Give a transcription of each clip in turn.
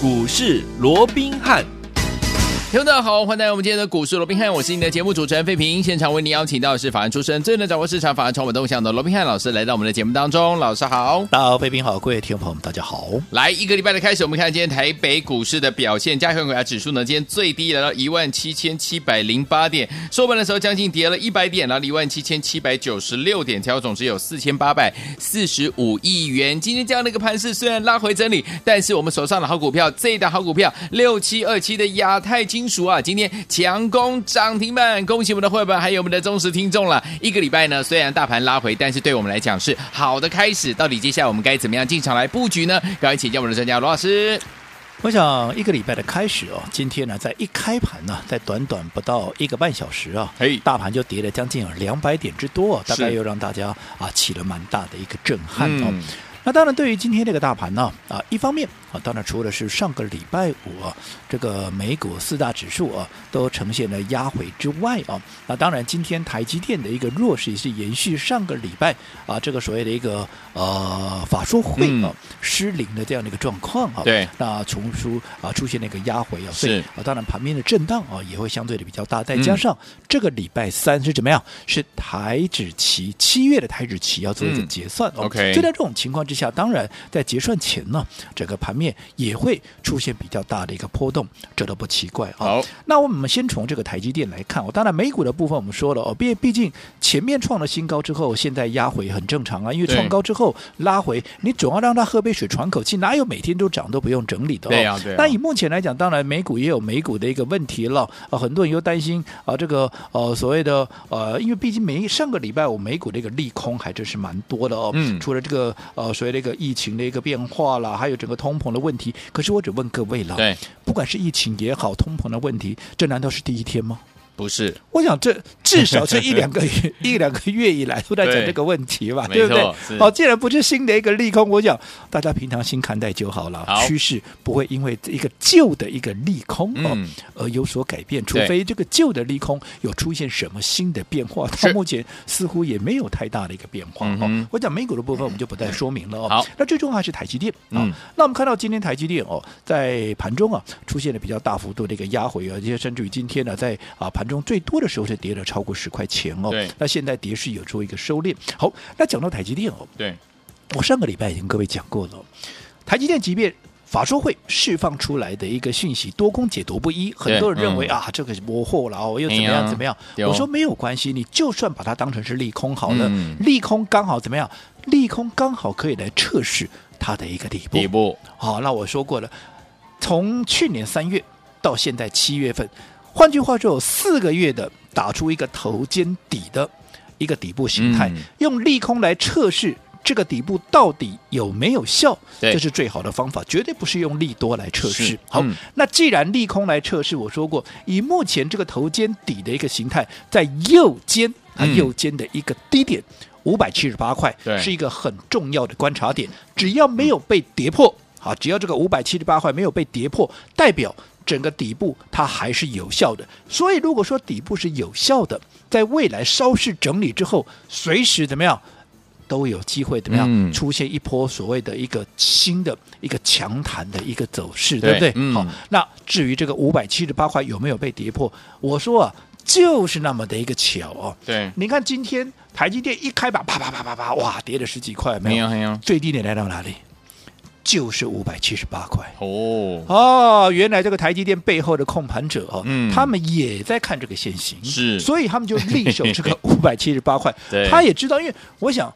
股市罗宾汉。听众大家好，欢迎来到我们今天的股市罗宾汉，我是你的节目主持人费平。现场为您邀请到的是法案出身、最能掌握市场法案传闻动向的罗宾汉老师，来到我们的节目当中。老师好，大家好，费平好，各位听众朋友们，大家好。来一个礼拜的开始，我们看今天台北股市的表现，加权股价指数呢，今天最低来到一万七千七百零八点，收盘的时候将近跌了一百点，来到一万七千七百九十六点，成交总值有四千八百四十五亿元。今天这样的一个盘势，虽然拉回整理，但是我们手上的好股票，这一档好股票六七二七的亚太金属啊，今天。强攻涨停板，恭喜我们的会员还有我们的忠实听众了。一个礼拜呢，虽然大盘拉回，但是对我们来讲是好的开始。到底接下来我们该怎么样进场来布局呢？赶快请教我们的专家罗老师。我想一个礼拜的开始哦，今天呢，在一开盘呢，在短短不到一个半小时啊，哎，大盘就跌了将近有两百点之多，大概又让大家啊起了蛮大的一个震撼哦。嗯那当然，对于今天这个大盘呢，啊，一方面啊，当然除了是上个礼拜五啊，这个美股四大指数啊都呈现了压回之外啊，那当然今天台积电的一个弱势也是延续上个礼拜啊这个所谓的一个呃法说会啊、嗯、失灵的这样的一个状况啊，对，那从出啊出现了一个压回啊，所以啊当然盘面的震荡啊也会相对的比较大，再加上这个礼拜三是怎么样？是台指期七月的台指期要做一个结算、嗯、，OK，就在这种情况之下。下当然，在结算前呢，整个盘面也会出现比较大的一个波动，这都不奇怪啊。好，那我们先从这个台积电来看哦。当然，美股的部分我们说了哦，毕毕竟前面创了新高之后，现在压回很正常啊。因为创高之后拉回，你总要让它喝杯水喘口气，哪有每天都涨都不用整理的哦？对啊，对啊。那以目前来讲，当然美股也有美股的一个问题了啊。很多人又担心啊，这个呃所谓的呃，因为毕竟每上个礼拜我美股的一个利空还真是蛮多的哦。嗯。除了这个呃所谓。这个疫情的一个变化啦，还有整个通膨的问题。可是我只问各位了，对，不管是疫情也好，通膨的问题，这难道是第一天吗？不是，我想这至少这一两个 月一两个月以来都在讲这个问题吧，对，对不对？好，既然不是新的一个利空，我想大家平常心看待就好了。好，趋势不会因为一个旧的一个利空哦、嗯、而有所改变，除非这个旧的利空有出现什么新的变化。到目前似乎也没有太大的一个变化。哦，我讲美股的部分我们就不再说明了哦。好，那最重要还是台积电啊、嗯。那我们看到今天台积电哦，在盘中啊出现了比较大幅度的一个压回啊，这些甚至于今天呢在啊盘。中最多的时候是跌了超过十块钱哦，对，那现在跌势有做一个收敛。好，那讲到台积电哦，对，我上个礼拜已经跟各位讲过了，台积电即便法说会释放出来的一个讯息多空解读不一，很多人认为、嗯、啊这个是磨货了哦，又怎么样怎么样？我说没有关系，你就算把它当成是利空好了，嗯、利空刚好怎么样？利空刚好可以来测试它的一个底部。底部好，那我说过了，从去年三月到现在七月份。换句话说，有四个月的打出一个头肩底的一个底部形态，嗯、用利空来测试这个底部到底有没有效，这是最好的方法，绝对不是用利多来测试。好、嗯，那既然利空来测试，我说过，以目前这个头肩底的一个形态，在右肩啊右肩的一个低点五百七十八块，是一个很重要的观察点。只要没有被跌破，好，只要这个五百七十八块没有被跌破，代表。整个底部它还是有效的，所以如果说底部是有效的，在未来稍事整理之后，随时怎么样都有机会怎么样出现一波所谓的一个新的一个强弹的一个走势，对，对不对？嗯、好，那至于这个五百七十八块有没有被跌破，我说啊，就是那么的一个巧哦。对，你看今天台积电一开板，啪啪啪啪啪，哇，跌了十几块，没有，没有，最低点来到哪里？就是五百七十八块。哦。哦，原来这个台积电背后的控盘者哦，嗯，他们也在看这个现行，是，所以他们就力守这个 五百七十八块。他也知道，因为我想。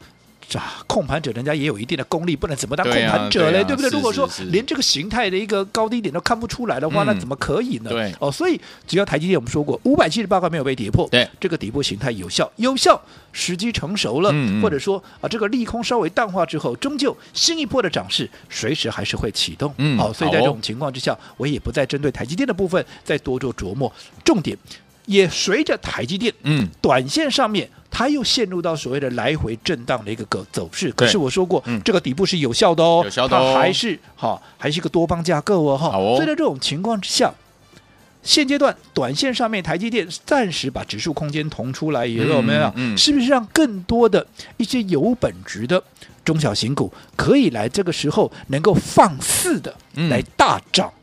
啊，控盘者人家也有一定的功力，不能怎么当控盘者嘞，对，啊对，啊、对不对？如果说连这个形态的一个高低点都看不出来的话，嗯、那怎么可以呢？对哦，所以只要台积电我们说过五百七十八块没有被跌破，对这个底部形态有效，有效，时机成熟了，嗯嗯或者说啊，这个利空稍微淡化之后，终究新一波的涨势随时还是会启动。嗯，好，所以在这种情况之下，我也不再针对台积电的部分再多做琢磨，重点也随着台积电，嗯，短线上面。它又陷入到所谓的来回震荡的一个个走势，可是我说过，嗯、这个底部是有效的哦，有效的哦，它还是哈，还是一个多方架构哦哈、哦。所以在这种情况之下，现阶段短线上面，台积电暂时把指数空间腾出来以后，有没有？嗯，是不是让更多的一些有本质的中小型股可以来这个时候能够放肆的来大涨？哎，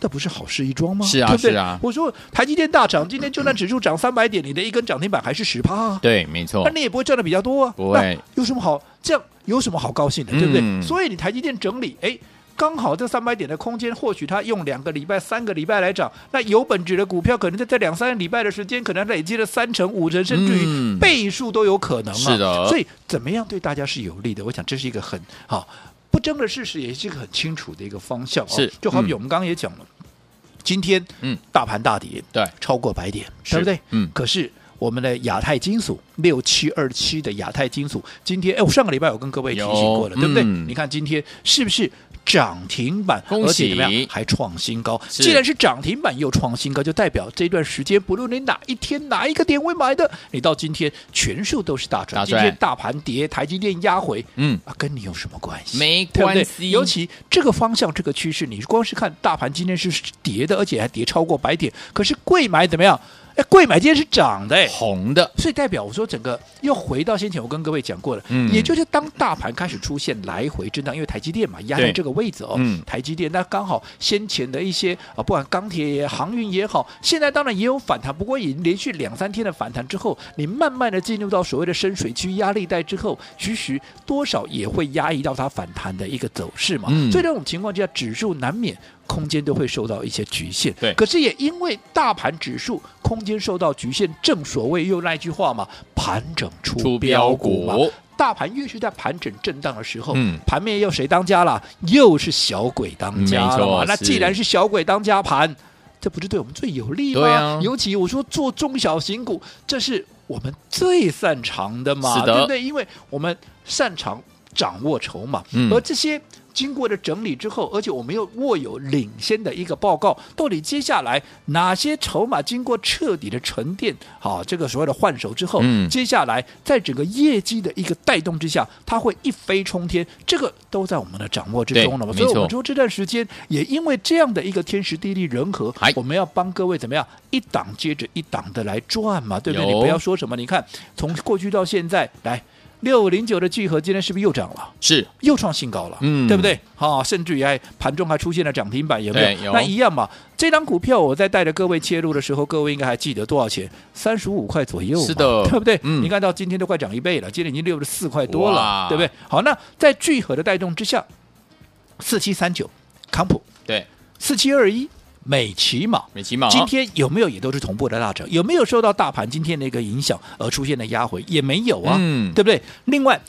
那不是好事一桩吗？是啊，对不对？是啊。我说台积电大涨，今天就算指数涨三百点，你的一根涨停板还是十趴啊？对，没错。那你也不会赚的比较多啊？不会。有什么好这样？有什么好高兴的？对不对？所以你台积电整理，哎。刚好这三百点的空间，或许它用两个礼拜、三个礼拜来涨，那有本质的股票可能在这两三个礼拜的时间，可能累积了三成、五成，甚至于倍数都有可能啊。是的，所以怎么样对大家是有利的？我想这是一个很好不争的事实，也是一个很清楚的一个方向。是，就好比我们刚刚也讲了，今天嗯，大盘大跌，对，超过百点，对不对？嗯，可是我们的亚太金属六七二七的亚太金属，今天哎，我上个礼拜有跟各位提醒过了，对不对？你看今天是不是？涨停板，而且怎么样还创新高？既然是涨停板又创新高，就代表这段时间不论你哪一天哪一个点位买的，你到今天全数都是大赚。今天大盘跌，台积电压回，嗯啊，跟你有什么关系？没关系。尤其这个方向、这个趋势，你光是看大盘今天是跌的，而且还跌超过百点，可是贵买怎么样？哎，贵买今天是涨的，红的，所以代表我说整个又回到先前我跟各位讲过了，嗯，也就是当大盘开始出现来回震荡，因为台积电嘛压在这个位置哦，嗯，台积电那刚好先前的一些啊，不管钢铁也航运也好，现在当然也有反弹，不过已经连续两三天的反弹之后，你慢慢的进入到所谓的深水区压力带之后，其实多少也会压抑到它反弹的一个走势嘛，嗯，所以这种情况之下，指数难免。空间都会受到一些局限，对。可是也因为大盘指数空间受到局限，正所谓又那句话嘛，盘整出标股嘛。大盘越是在盘整震荡的时候，嗯，盘面又谁当家了？又是小鬼当家了嘛。那既然是小鬼当家盘，这不是对我们最有利吗？尤其我说做中小型股，这是我们最擅长的嘛，对不对？因为我们擅长掌握筹码，嗯，而这些。经过了整理之后，而且我们又握有领先的一个报告，到底接下来哪些筹码经过彻底的沉淀，好，这个所谓的换手之后，嗯，接下来在整个业绩的一个带动之下，它会一飞冲天，这个都在我们的掌握之中了嘛。所以我们说这段时间也因为这样的一个天时地利人和，我们要帮各位怎么样一档接着一档的来赚嘛，对不对？你不要说什么，你看从过去到现在来。六零九的聚合今天是不是又涨了？是，又创新高了，嗯，对不对？好、哦，甚至于还盘中还出现了涨停板，有没有？有。那一样嘛。这张股票我在带着各位切入的时候，各位应该还记得多少钱？三十五块左右，是的，对不对？嗯。你看到今天都快涨一倍了，今天已经六十四块多了，对不对？好，那在聚合的带动之下，四七三九康普，对，四七二一。美琪玛，美琪玛，今天有没有也都是同步的大涨？有没有受到大盘今天的一个影响而出现的压回？也没有啊，嗯，对不对？另外，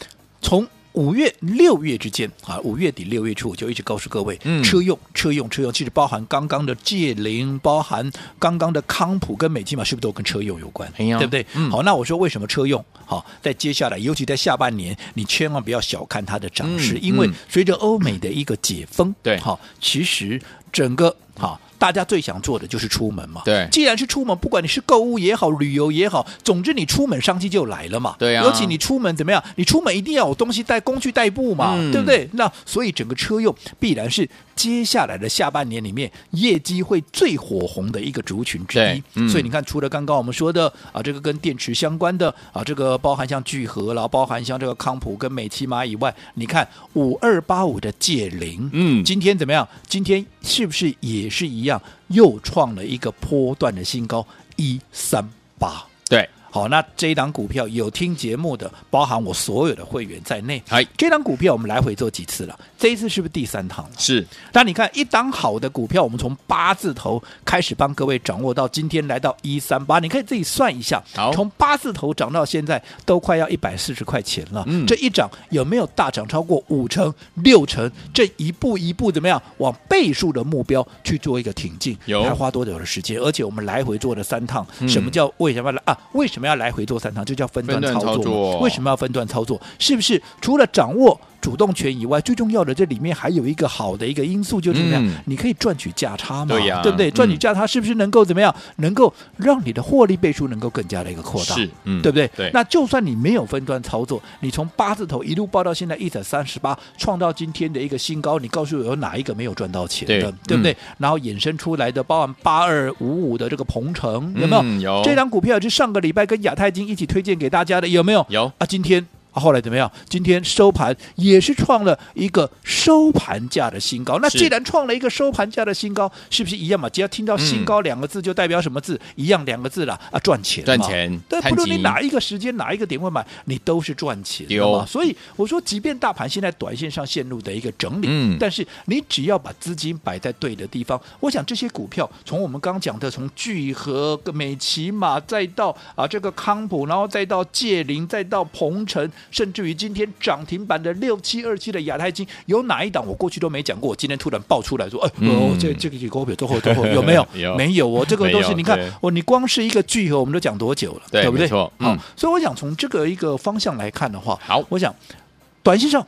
从五月六月之间啊，五月底六月初我就一直告诉各位，嗯，车用车用车用，其实包含刚刚的借零，包含刚刚的康普跟美琪玛，是不是都跟车用有关？有对不对？嗯，好，那我说为什么车用？好，在接下来，尤其在下半年，你千万不要小看它的涨势，嗯，因为随着欧美的一个解封，对，好，其实整个好。大家最想做的就是出门嘛。对，既然是出门，不管你是购物也好，旅游也好，总之你出门商机就来了嘛。对啊。尤其你出门怎么样？你出门一定要有东西带，工具代步嘛，嗯、对不对？那所以整个车用必然是接下来的下半年里面业绩会最火红的一个族群之一。嗯、所以你看，除了刚刚我们说的啊，这个跟电池相关的啊，这个包含像聚合，然后包含像这个康普跟美琪玛以外，你看五二八五的界零，嗯，今天怎么样？今天是不是也是一样？又创了一个波段的新高，一三八。对，好，那这一档股票有听节目的，包含我所有的会员在内。哎，这档股票我们来回做几次了？这一次是不是第三趟了？是。那你看，一档好的股票，我们从八字头开始帮各位掌握到今天来到一三八，你可以自己算一下。好，从八字头涨到现在，都快要一百四十块钱了。嗯，这一涨有没有大涨超过五成、六成？这一步一步怎么样往倍数的目标去做一个挺进？有，还花多久的时间？而且我们来回做了三趟。嗯、什么叫为什么来啊？为什么要来回做三趟？就叫分段操作。操作为什么要分段操作？是不是除了掌握主动权以外，最重要的这里面还有一个好的一个因素，就是怎么样？嗯、你可以赚取价差嘛，对，啊、对不对？赚取价差是不是能够怎么样？嗯、能够让你的获利倍数能够更加的一个扩大，是，嗯、对不对？对。那就算你没有分段操作，你从八字头一路报到现在一百三十八，创造今天的一个新高，你告诉我有哪一个没有赚到钱的？对，对不对？嗯、然后衍生出来的，包含八二五五的这个鹏程，有没有。这张股票是上个礼拜跟亚太金一起推荐给大家的，有没有？有。啊，今天。后来怎么样？今天收盘也是创了一个收盘价的新高。那既然创了一个收盘价的新高，是不是一样嘛？只要听到“新高”两个字，就代表什么字？嗯、一样两个字了啊，赚钱，赚钱。但，不论你哪一个时间、哪一个点位买，你都是赚钱的嘛。所以我说，即便大盘现在短线上陷入的一个整理，嗯，但是你只要把资金摆在对的地方，我想这些股票，从我们刚讲的，从聚合、美琪马，再到啊这个康普，然后再到界霖，再到鹏程。甚至于今天涨停板的六七二七的亚太金，有哪一档我过去都没讲过？我今天突然爆出来说，哎，哦，这这个股票都后都后有没有？有没有？哦，这个都是你看，我你光是一个聚合，我们都讲多久了，对不对？好，所以我想从这个一个方向来看的话，好，我想短信上。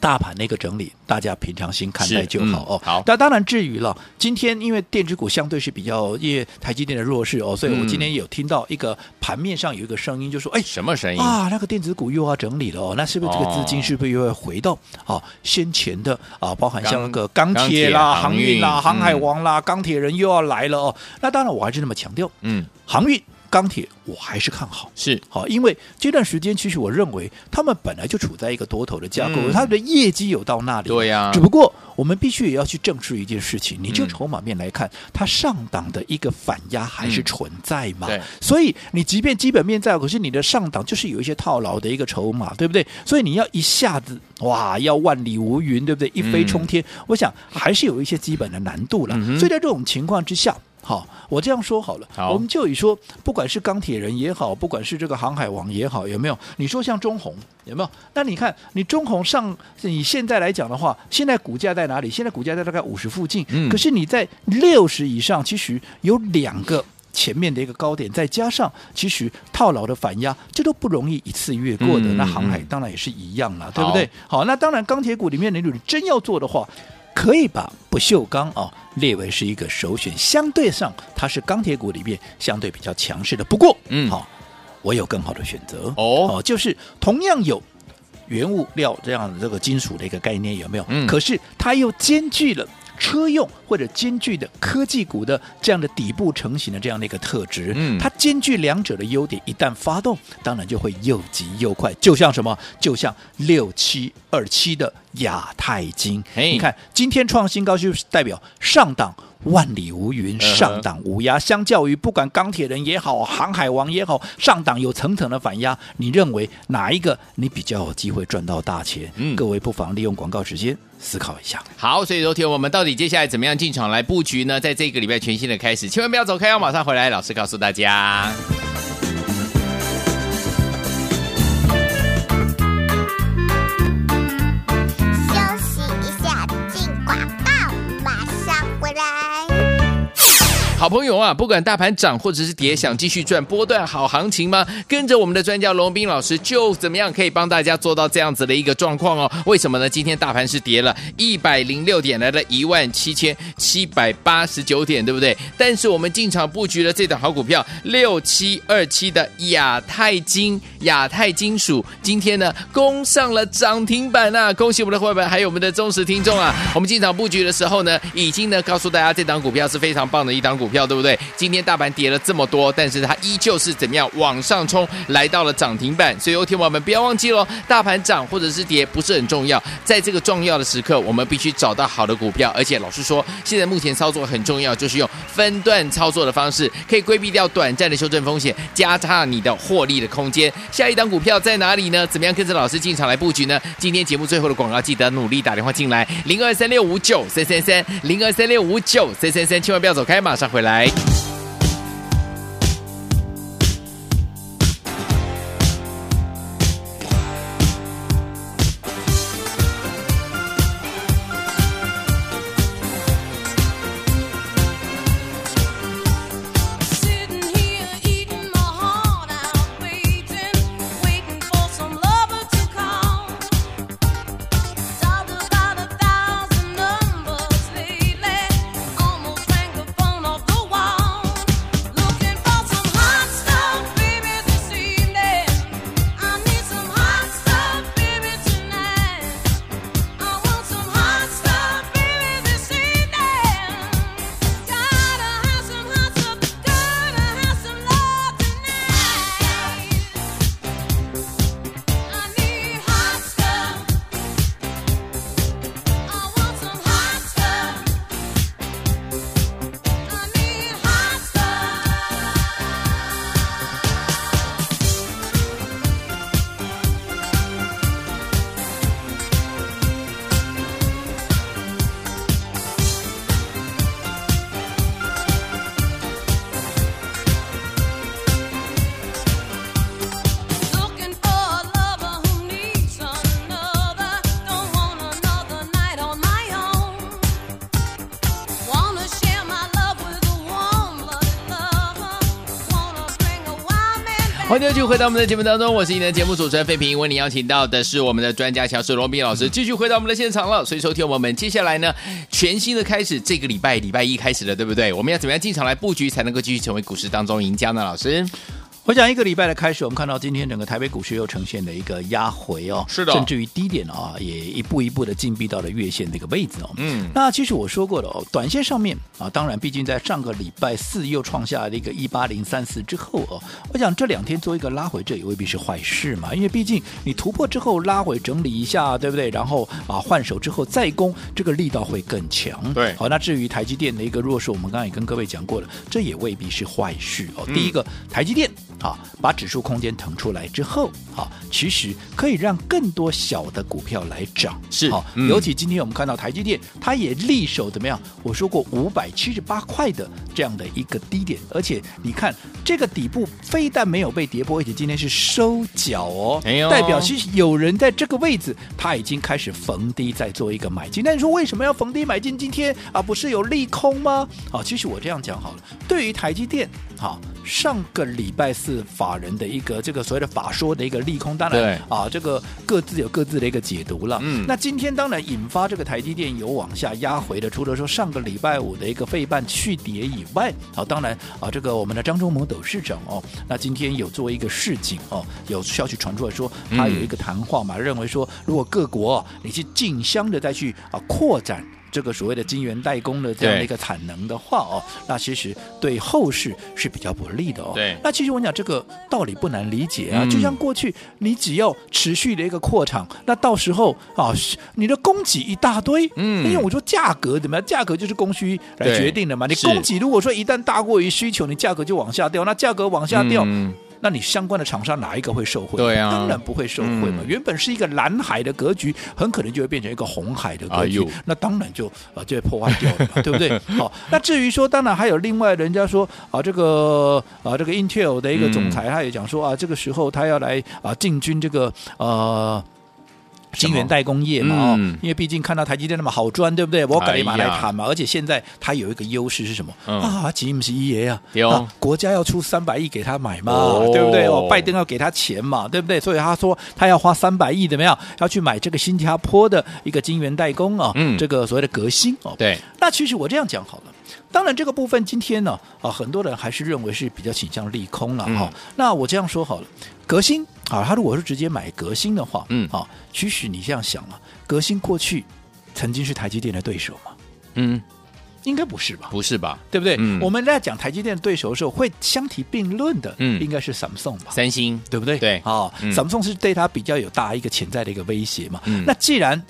大盘那个整理，大家平常心看待就好哦。好，那当然至于了。今天因为电子股相对是比较，因为台积电的弱势哦，所以我今天有听到一个盘面上有一个声音，就说：“哎，什么声音啊？那个电子股又要整理了哦，那是不是这个资金是不是又要回到哦先前的啊？包含像那个钢铁啦、航运啦、航海王啦、钢铁人又要来了哦。那当然，我还是那么强调，嗯，航运。钢铁我还是看好，是好，因为这段时间其实我认为他们本来就处在一个多头的架构，嗯、他们的业绩有到那里，对呀、啊。只不过我们必须也要去正视一件事情，你就筹码面来看，嗯、它上档的一个反压还是存在嘛？所以你即便基本面在，可是你的上档就是有一些套牢的一个筹码，对不对？所以你要一下子哇，要万里无云，对不对？一飞冲天，嗯、我想还是有一些基本的难度了。嗯、所以在这种情况之下。好，我这样说好了，好，我们就以说，不管是钢铁人也好，不管是这个航海王也好，有没有？你说像中红有没有？那你看，你中红上，你现在来讲的话，现在股价在哪里？现在股价在大概五十附近，嗯，可是你在六十以上，其实有两个前面的一个高点，再加上其实套牢的反压，这都不容易一次越过的。嗯、那航海当然也是一样了，嗯、对不对？好，好，那当然钢铁股里面，你如果真要做的话。可以把不锈钢啊列为是一个首选，相对上它是钢铁股里面相对比较强势的。不过，嗯，好，我有更好的选择哦，就是同样有原物料这样的这个金属的一个概念，有没有？嗯，可是它又兼具了。车用或者兼具的科技股的这样的底部成型的这样的一个特质，嗯，它兼具两者的优点，一旦发动，当然就会又急又快，就像什么？就像六七二七的亚太金，嘿你看今天创新高，就是代表上档。万里无云，上档无压。相较于不管钢铁人也好，航海王也好，上档有层层的反压，你认为哪一个你比较有机会赚到大钱？嗯，各位不妨利用广告时间思考一下。好，所以昨天我们到底接下来怎么样进场来布局呢？在这个礼拜全新的开始，千万不要走开，要马上回来，老师告诉大家。好朋友啊，不管大盘涨或者是跌，想继续赚波段好行情吗？跟着我们的专家龙斌老师，就怎么样可以帮大家做到这样子的一个状况哦？为什么呢？今天大盘是跌了一百零六点，来了一万七千七百八十九点，对不对？但是我们进场布局了这档好股票六七二七的亚太金，亚太金属，今天呢攻上了涨停板啊！恭喜我们的伙伴，还有我们的忠实听众啊！我们进场布局的时候呢，已经呢告诉大家，这档股票是非常棒的一档股。票对不对？今天大盘跌了这么多，但是它依旧是怎么样往上冲，来到了涨停板。所以，有听我们不要忘记喽，大盘涨或者是跌不是很重要，在这个重要的时刻，我们必须找到好的股票。而且，老实说，现在目前操作很重要，就是用分段操作的方式，可以规避掉短暂的修正风险，加大你的获利的空间。下一档股票在哪里呢？怎么样跟着老师进场来布局呢？今天节目最后的广告，记得努力打电话进来，零二三六五九三三三，零二三六五九三三三，千万不要走开，马上回。来。迎继续回到我们的节目当中，我是你的节目主持人费平。为你邀请到的是我们的专家乔氏罗宾老师，继续回到我们的现场了。所以，收听我们接下来呢，全新的开始，这个礼拜礼拜一开始了，对不对？我们要怎么样进场来布局，才能够继续成为股市当中赢家呢？老师？我想一个礼拜的开始，我们看到今天整个台北股市又呈现了一个压回哦，是的，甚至于低点啊，也一步一步的进逼到了月线这个位置哦。嗯，那其实我说过了哦，短线上面啊，当然，毕竟在上个礼拜四又创下了一个一八零三四之后哦，我想这两天做一个拉回，这也未必是坏事嘛，因为毕竟你突破之后拉回整理一下，对不对？然后啊换手之后再攻，这个力道会更强。对，好，那至于台积电的一个弱势，我们刚刚也跟各位讲过了，这也未必是坏事哦。第一个，台积电啊，把指数。空间腾出来之后，好，其实可以让更多小的股票来涨，是好。嗯、尤其今天我们看到台积电，它也力守怎么样？我说过五百七十八块的这样的一个低点，而且你看这个底部非但没有被跌破，而且今天是收脚哦，代表其实有人在这个位置，他已经开始逢低在做一个买进。那你说为什么要逢低买进？今天啊，不是有利空吗？好，其实我这样讲好了，对于台积电，好，上个礼拜四法人的。一个这个所谓的法说的一个利空，当然对啊，这个各自有各自的一个解读了。嗯，那今天当然引发这个台积电有往下压回的，除了说上个礼拜五的一个费半去跌以外，好，当然啊，这个我们的张忠谋董事长哦，那今天有做一个示警哦，有消息传出来说他有一个谈话嘛，嗯、认为说如果各国你去竞相的再去啊扩展。这个所谓的晶圆代工的这样的一个产能的话哦，那其实对后市是比较不利的哦。对，那其实我讲这个道理不难理解啊，嗯、就像过去你只要持续的一个扩厂，那到时候啊，你的供给一大堆，嗯，因为我说价格怎么样？价格就是供需来决定的嘛。你供给如果说一旦大过于需求，你价格就往下掉，那价格往下掉。嗯那你相关的厂商哪一个会受惠？对啊，当然不会受惠嘛。嗯、原本是一个蓝海的格局，很可能就会变成一个红海的格局。那当然就啊就会破坏掉了嘛，对不对？好，那至于说，当然还有另外人家说啊，这个啊这个 Intel 的一个总裁，他也讲说啊，这个时候他要来啊进军这个呃。晶圆代工业嘛，嗯、因为毕竟看到台积电那么好赚，对不对？我改立马来谈嘛，哎、而且现在它有一个优势是什么？嗯、啊，吉姆是一爷啊，啊，国家要出三百亿给他买嘛，哦、对不对？哦，拜登要给他钱嘛，对不对？所以他说他要花三百亿，怎么样？要去买这个新加坡的一个晶圆代工啊，嗯、这个所谓的革新哦。对，那其实我这样讲好了。当然，这个部分今天呢，啊，很多人还是认为是比较倾向利空了哈。嗯、那我这样说好了，革新啊，他如果是直接买革新的话，嗯，啊，其实你这样想啊，革新过去曾经是台积电的对手嘛？嗯，应该不是吧？不是吧？对不对？嗯、我们在讲台积电的对手的时候，会相提并论的，嗯，应该是 Samsung 吧？三星，对不对？对，啊，Samsung 是对他比较有大一个潜在的一个威胁嘛。嗯，那既然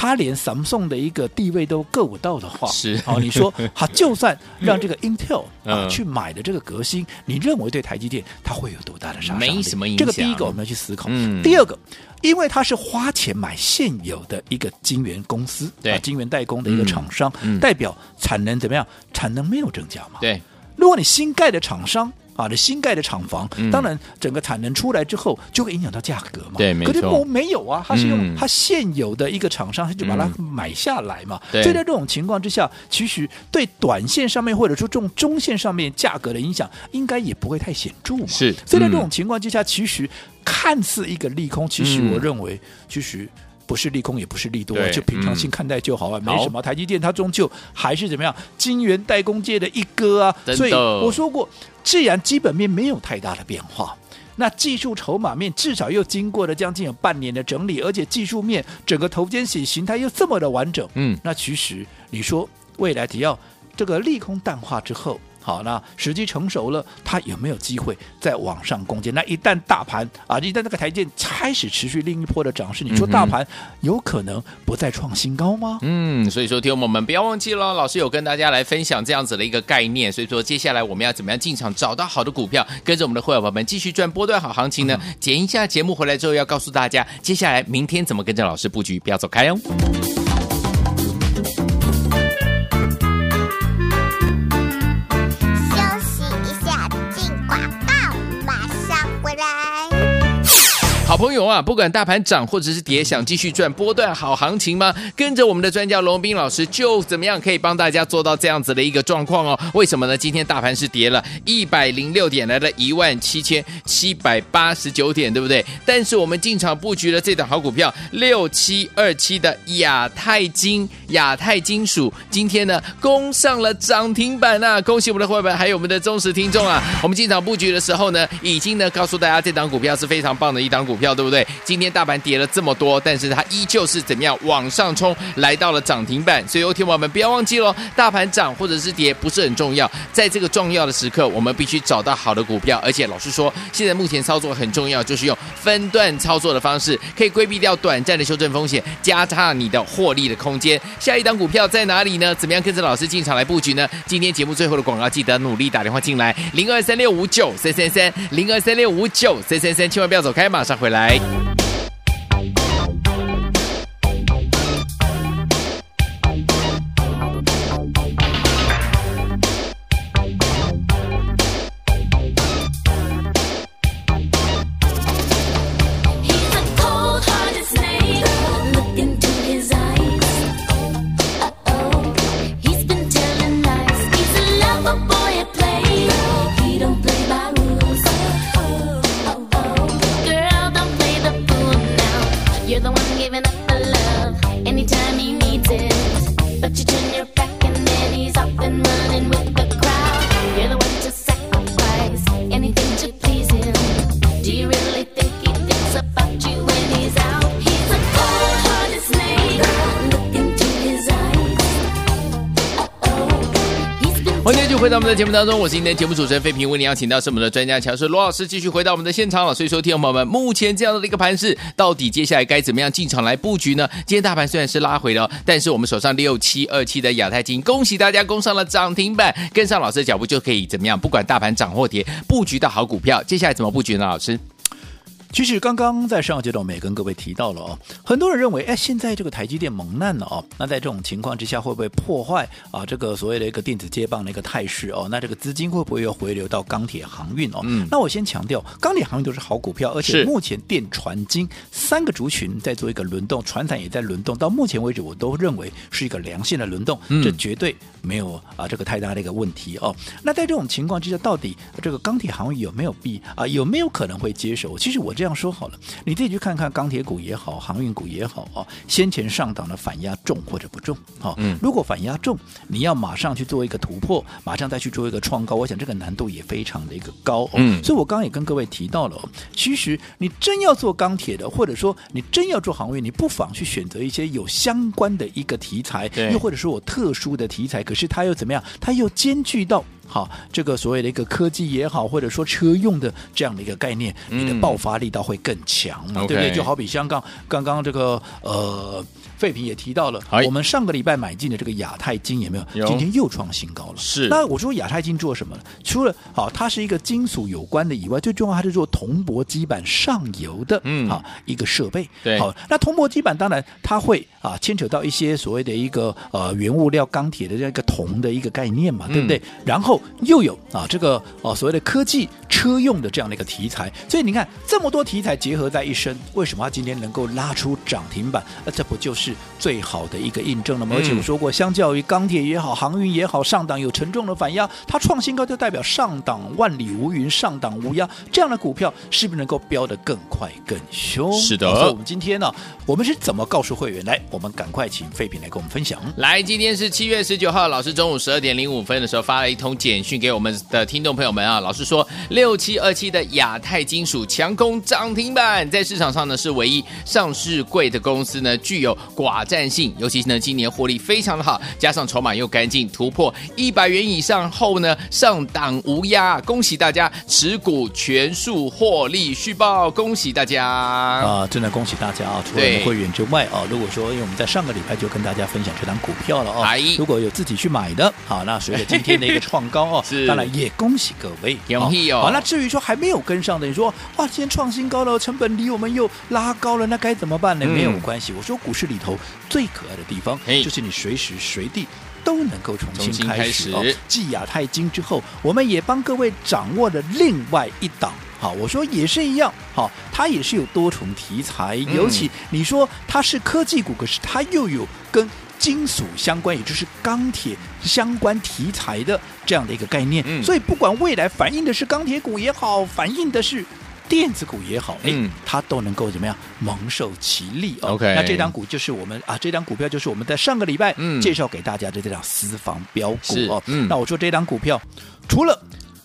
他连 Samsung 的一个地位都够不到的话，是哦，你说他 就算让这个 Intel 啊去买的这个革新，你认为对台积电它会有多大的杀伤力？没什么影响。这个第一个我们要去思考。嗯。第二个，因为他是花钱买现有的一个晶圆公司，对，晶圆代工的一个厂商，代表产能怎么样？产能没有增加嘛？对。如果你新盖的厂商。啊，的新盖的厂房，当然整个产能出来之后，就会影响到价格嘛。对，没错。可是我没有啊，他是用他现有的一个厂商，他就把它买下来嘛。所以在这种情况之下，其实对短线上面或者说这种中线上面价格的影响，应该也不会太显著嘛。是。所以在这种情况之下，其实看似一个利空，其实我认为，其实。不是利空，也不是利多，对就平常心看待就好啊，嗯、没什么。台积电它终究还是怎么样，晶圆代工界的一哥啊。所以我说过，既然基本面没有太大的变化，那技术筹码面至少又经过了将近有半年的整理，而且技术面整个头肩底形态又这么的完整，嗯，那其实你说未来只要这个利空淡化之后。好，那时机成熟了，它有没有机会再往上攻坚？那一旦大盘啊，一旦那个台阶开始持续另一波的涨势，你说大盘有可能不再创新高吗？嗯，所以说听我们不要忘记了，老师有跟大家来分享这样子的一个概念。所以说接下来我们要怎么样进场找到好的股票，跟着我们的会员朋友们继续赚波段好行情呢？嗯、剪一下节目回来之后，要告诉大家接下来明天怎么跟着老师布局，不要走开哦。好朋友啊，不管大盘涨或者是跌，想继续赚波段好行情吗？跟着我们的专家龙斌老师，就怎么样可以帮大家做到这样子的一个状况哦？为什么呢？今天大盘是跌了一百零六点，来了一万七千七百八十九点，对不对？但是我们进场布局了这档好股票六七二七的亚太金，亚太金属，今天呢攻上了涨停板啊！恭喜我们的伙伴，还有我们的忠实听众啊！我们进场布局的时候呢，已经呢告诉大家这档股票是非常棒的一档股票。对不对？今天大盘跌了这么多，但是它依旧是怎么样往上冲，来到了涨停板。所以，有听友们不要忘记喽，大盘涨或者是跌不是很重要，在这个重要的时刻，我们必须找到好的股票。而且，老实说，现在目前操作很重要，就是用分段操作的方式，可以规避掉短暂的修正风险，加大你的获利的空间。下一档股票在哪里呢？怎么样跟着老师进场来布局呢？今天节目最后的广告，记得努力打电话进来，零二三六五九三三三，零二三六五九三三三，千万不要走开，马上回。来。回到在节目当中，我是今天节目主持人费平，为您邀请到是我们的专家强势罗老师，继续回到我们的现场了。所以说，听众朋友们，目前这样的一个盘势，到底接下来该怎么样进场来布局呢？今天大盘虽然是拉回了，但是我们手上六七二七的亚太金，恭喜大家攻上了涨停板，跟上老师的脚步就可以怎么样？不管大盘涨或跌，布局到好股票。接下来怎么布局呢？老师？其实刚刚在上个阶段，我们也跟各位提到了哦，很多人认为，哎，现在这个台积电蒙难了哦，那在这种情况之下，会不会破坏啊这个所谓的一个电子接棒的一个态势哦？那这个资金会不会又回流到钢铁航运哦？嗯，那我先强调，钢铁航运都是好股票，而且目前电传金三个族群在做一个轮动，船产也在轮动，到目前为止，我都认为是一个良性的轮动，嗯、这绝对没有啊这个太大的一个问题哦。那在这种情况之下，到底这个钢铁航运有没有必啊有没有可能会接手？其实我。这样说好了，你自己去看看钢铁股也好，航运股也好啊，先前上档的反压重或者不重？好，嗯，如果反压重，你要马上去做一个突破，马上再去做一个创高，我想这个难度也非常的一个高。嗯，所以我刚刚也跟各位提到了，其实你真要做钢铁的，或者说你真要做航运，你不妨去选择一些有相关的一个题材，又或者说我特殊的题材，可是它又怎么样？它又兼具到。好，这个所谓的一个科技也好，或者说车用的这样的一个概念，你的爆发力道会更强嘛，嗯、对不对？就好比香港刚刚这个呃。废品也提到了，我们上个礼拜买进的这个亚太金有没有？有今天又创新高了。是，那我说亚太金做什么呢？除了好，它是一个金属有关的以外，最重要它是做铜箔基板上游的，嗯，好一个设备。对，好，那铜箔基板当然它会啊牵扯到一些所谓的一个呃原物料钢铁的这样一个铜的一个概念嘛，对不对？嗯、然后又有啊这个哦、啊、所谓的科技车用的这样的一个题材，所以你看这么多题材结合在一身，为什么它今天能够拉出涨停板？那这不就是？最好的一个印证了吗？而且我说过，相较于钢铁也好，航运也好，上档有沉重的反压，它创新高就代表上档万里无云，上档无压，这样的股票是不是能够飙得更快更凶？是的。所以我们今天呢，我们是怎么告诉会员？来，我们赶快请废品来跟我们分享。来，今天是七月十九号，老师中午十二点零五分的时候发了一通简讯给我们的听众朋友们啊，老师说六七二七的亚太金属强攻涨停板，在市场上呢是唯一上市贵的公司呢，具有寡占性，尤其是呢，今年获利非常的好，加上筹码又干净，突破一百元以上后呢，上档无压，恭喜大家持股全数获利续报，恭喜大家啊！真的恭喜大家啊！除了我们会员之外啊，如果说因为我们在上个礼拜就跟大家分享这档股票了哦，如果有自己去买的，好，那随着今天的一个创高哦，是当然也恭喜各位，恭喜哦。好，那至于说还没有跟上的，你说哇，今天创新高了，成本离我们又拉高了，那该怎么办呢？没有关系，我说股市里头。最可爱的地方，就是你随时随地都能够重新开始。开始。哦，继亚太金之后，我们也帮各位掌握了另外一档。好，我说也是一样，好，它也是有多重题材，嗯、尤其你说它是科技股，可是它又有跟金属相关，也就是钢铁相关题材的这样的一个概念，嗯、所以不管未来反映的是钢铁股也好，反映的是。电子股也好，哎、嗯，它都能够怎么样蒙受其利哦。OK，那这张股就是我们啊，这张股票就是我们在上个礼拜介绍给大家的这张私房标股哦。嗯、那我说这张股票除了。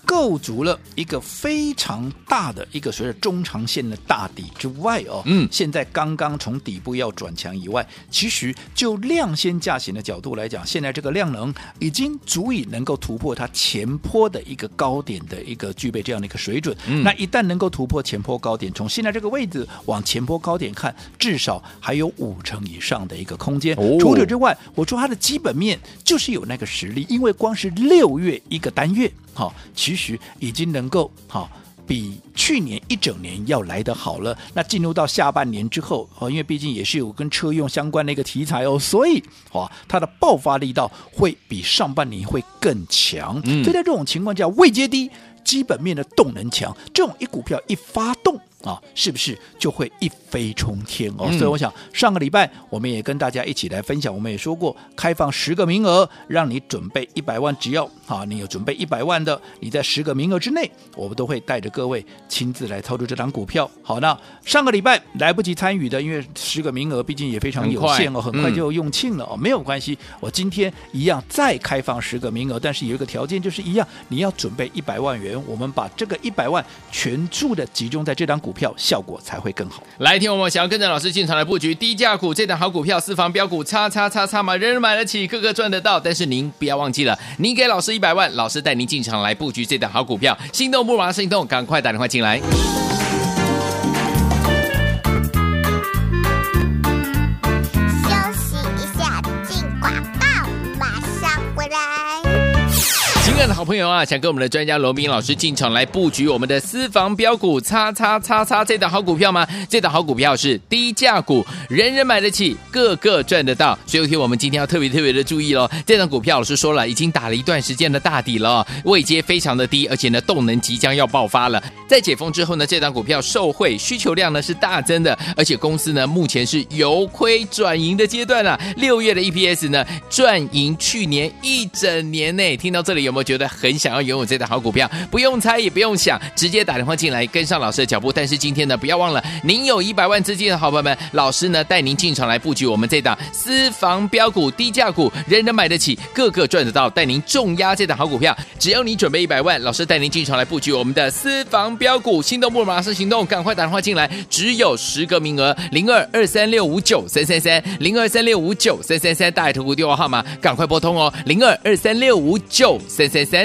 构筑了一个非常大的一个随着中长线的大底之外哦，嗯，现在刚刚从底部要转强以外，其实就量先价行的角度来讲，现在这个量能已经足以能够突破它前坡的一个高点的一个具备这样的一个水准。嗯，那一旦能够突破前坡高点，从现在这个位置往前坡高点看，至少还有五成以上的一个空间。哦，除此之外，我说它的基本面就是有那个实力，因为光是六月一个单月。好，其实已经能够好比去年一整年要来得好了。那进入到下半年之后，哦，因为毕竟也是有跟车用相关的一个题材哦，所以哇，它的爆发力道会比上半年会更强。嗯，所以在这种情况下，未接低，基本面的动能强，这种一股票一发动。啊，是不是就会一飞冲天哦？嗯、所以我想上个礼拜我们也跟大家一起来分享，我们也说过开放十个名额，让你准备一百万，只要啊你有准备一百万的，你在十个名额之内，我们都会带着各位亲自来操作这张股票。好，那上个礼拜来不及参与的，因为十个名额毕竟也非常有限哦，很快，很快就用罄了哦，嗯、没有关系，我今天一样再开放十个名额，但是有一个条件就是一样，你要准备一百万元，我们把这个一百万全数的集中在这张股票。效果才会更好。来听我们想要跟着老师进场来布局低价股，这档好股票，私房标股，叉叉叉叉嘛，人人买得起，个个赚得到。但是您不要忘记了，您给老师一百万，老师带您进场来布局这档好股票，心动不如马上行动，赶快打电话进来。朋友啊，想跟我们的专家罗宾老师进场来布局我们的私房标股，叉叉叉叉这档好股票吗？这档好股票是低价股，人人买得起，个个赚得到。所以，我们今天要特别特别的注意喽。这档股票老师说了，已经打了一段时间的大底了，位阶非常的低，而且呢，动能即将要爆发了。在解封之后呢，这档股票受惠需求量呢是大增的，而且公司呢目前是由亏转盈的阶段啊。六月的 EPS 呢赚盈去年一整年内，听到这里有没有？觉得很想要拥有这档好股票，不用猜也不用想，直接打电话进来跟上老师的脚步。但是今天呢，不要忘了，您有一百万资金的好朋友们，老师呢带您进场来布局我们这档私房标股、低价股，人人买得起，个个赚得到，带您重压这档好股票。只要你准备一百万，老师带您进场来布局我们的私房标股，心动不如马上行动，赶快打电话进来，只有十个名额，零二二三六五九三三三，零二三六五九三三三，大爱投顾电话号码，赶快拨通哦，零二二三六五九三。三三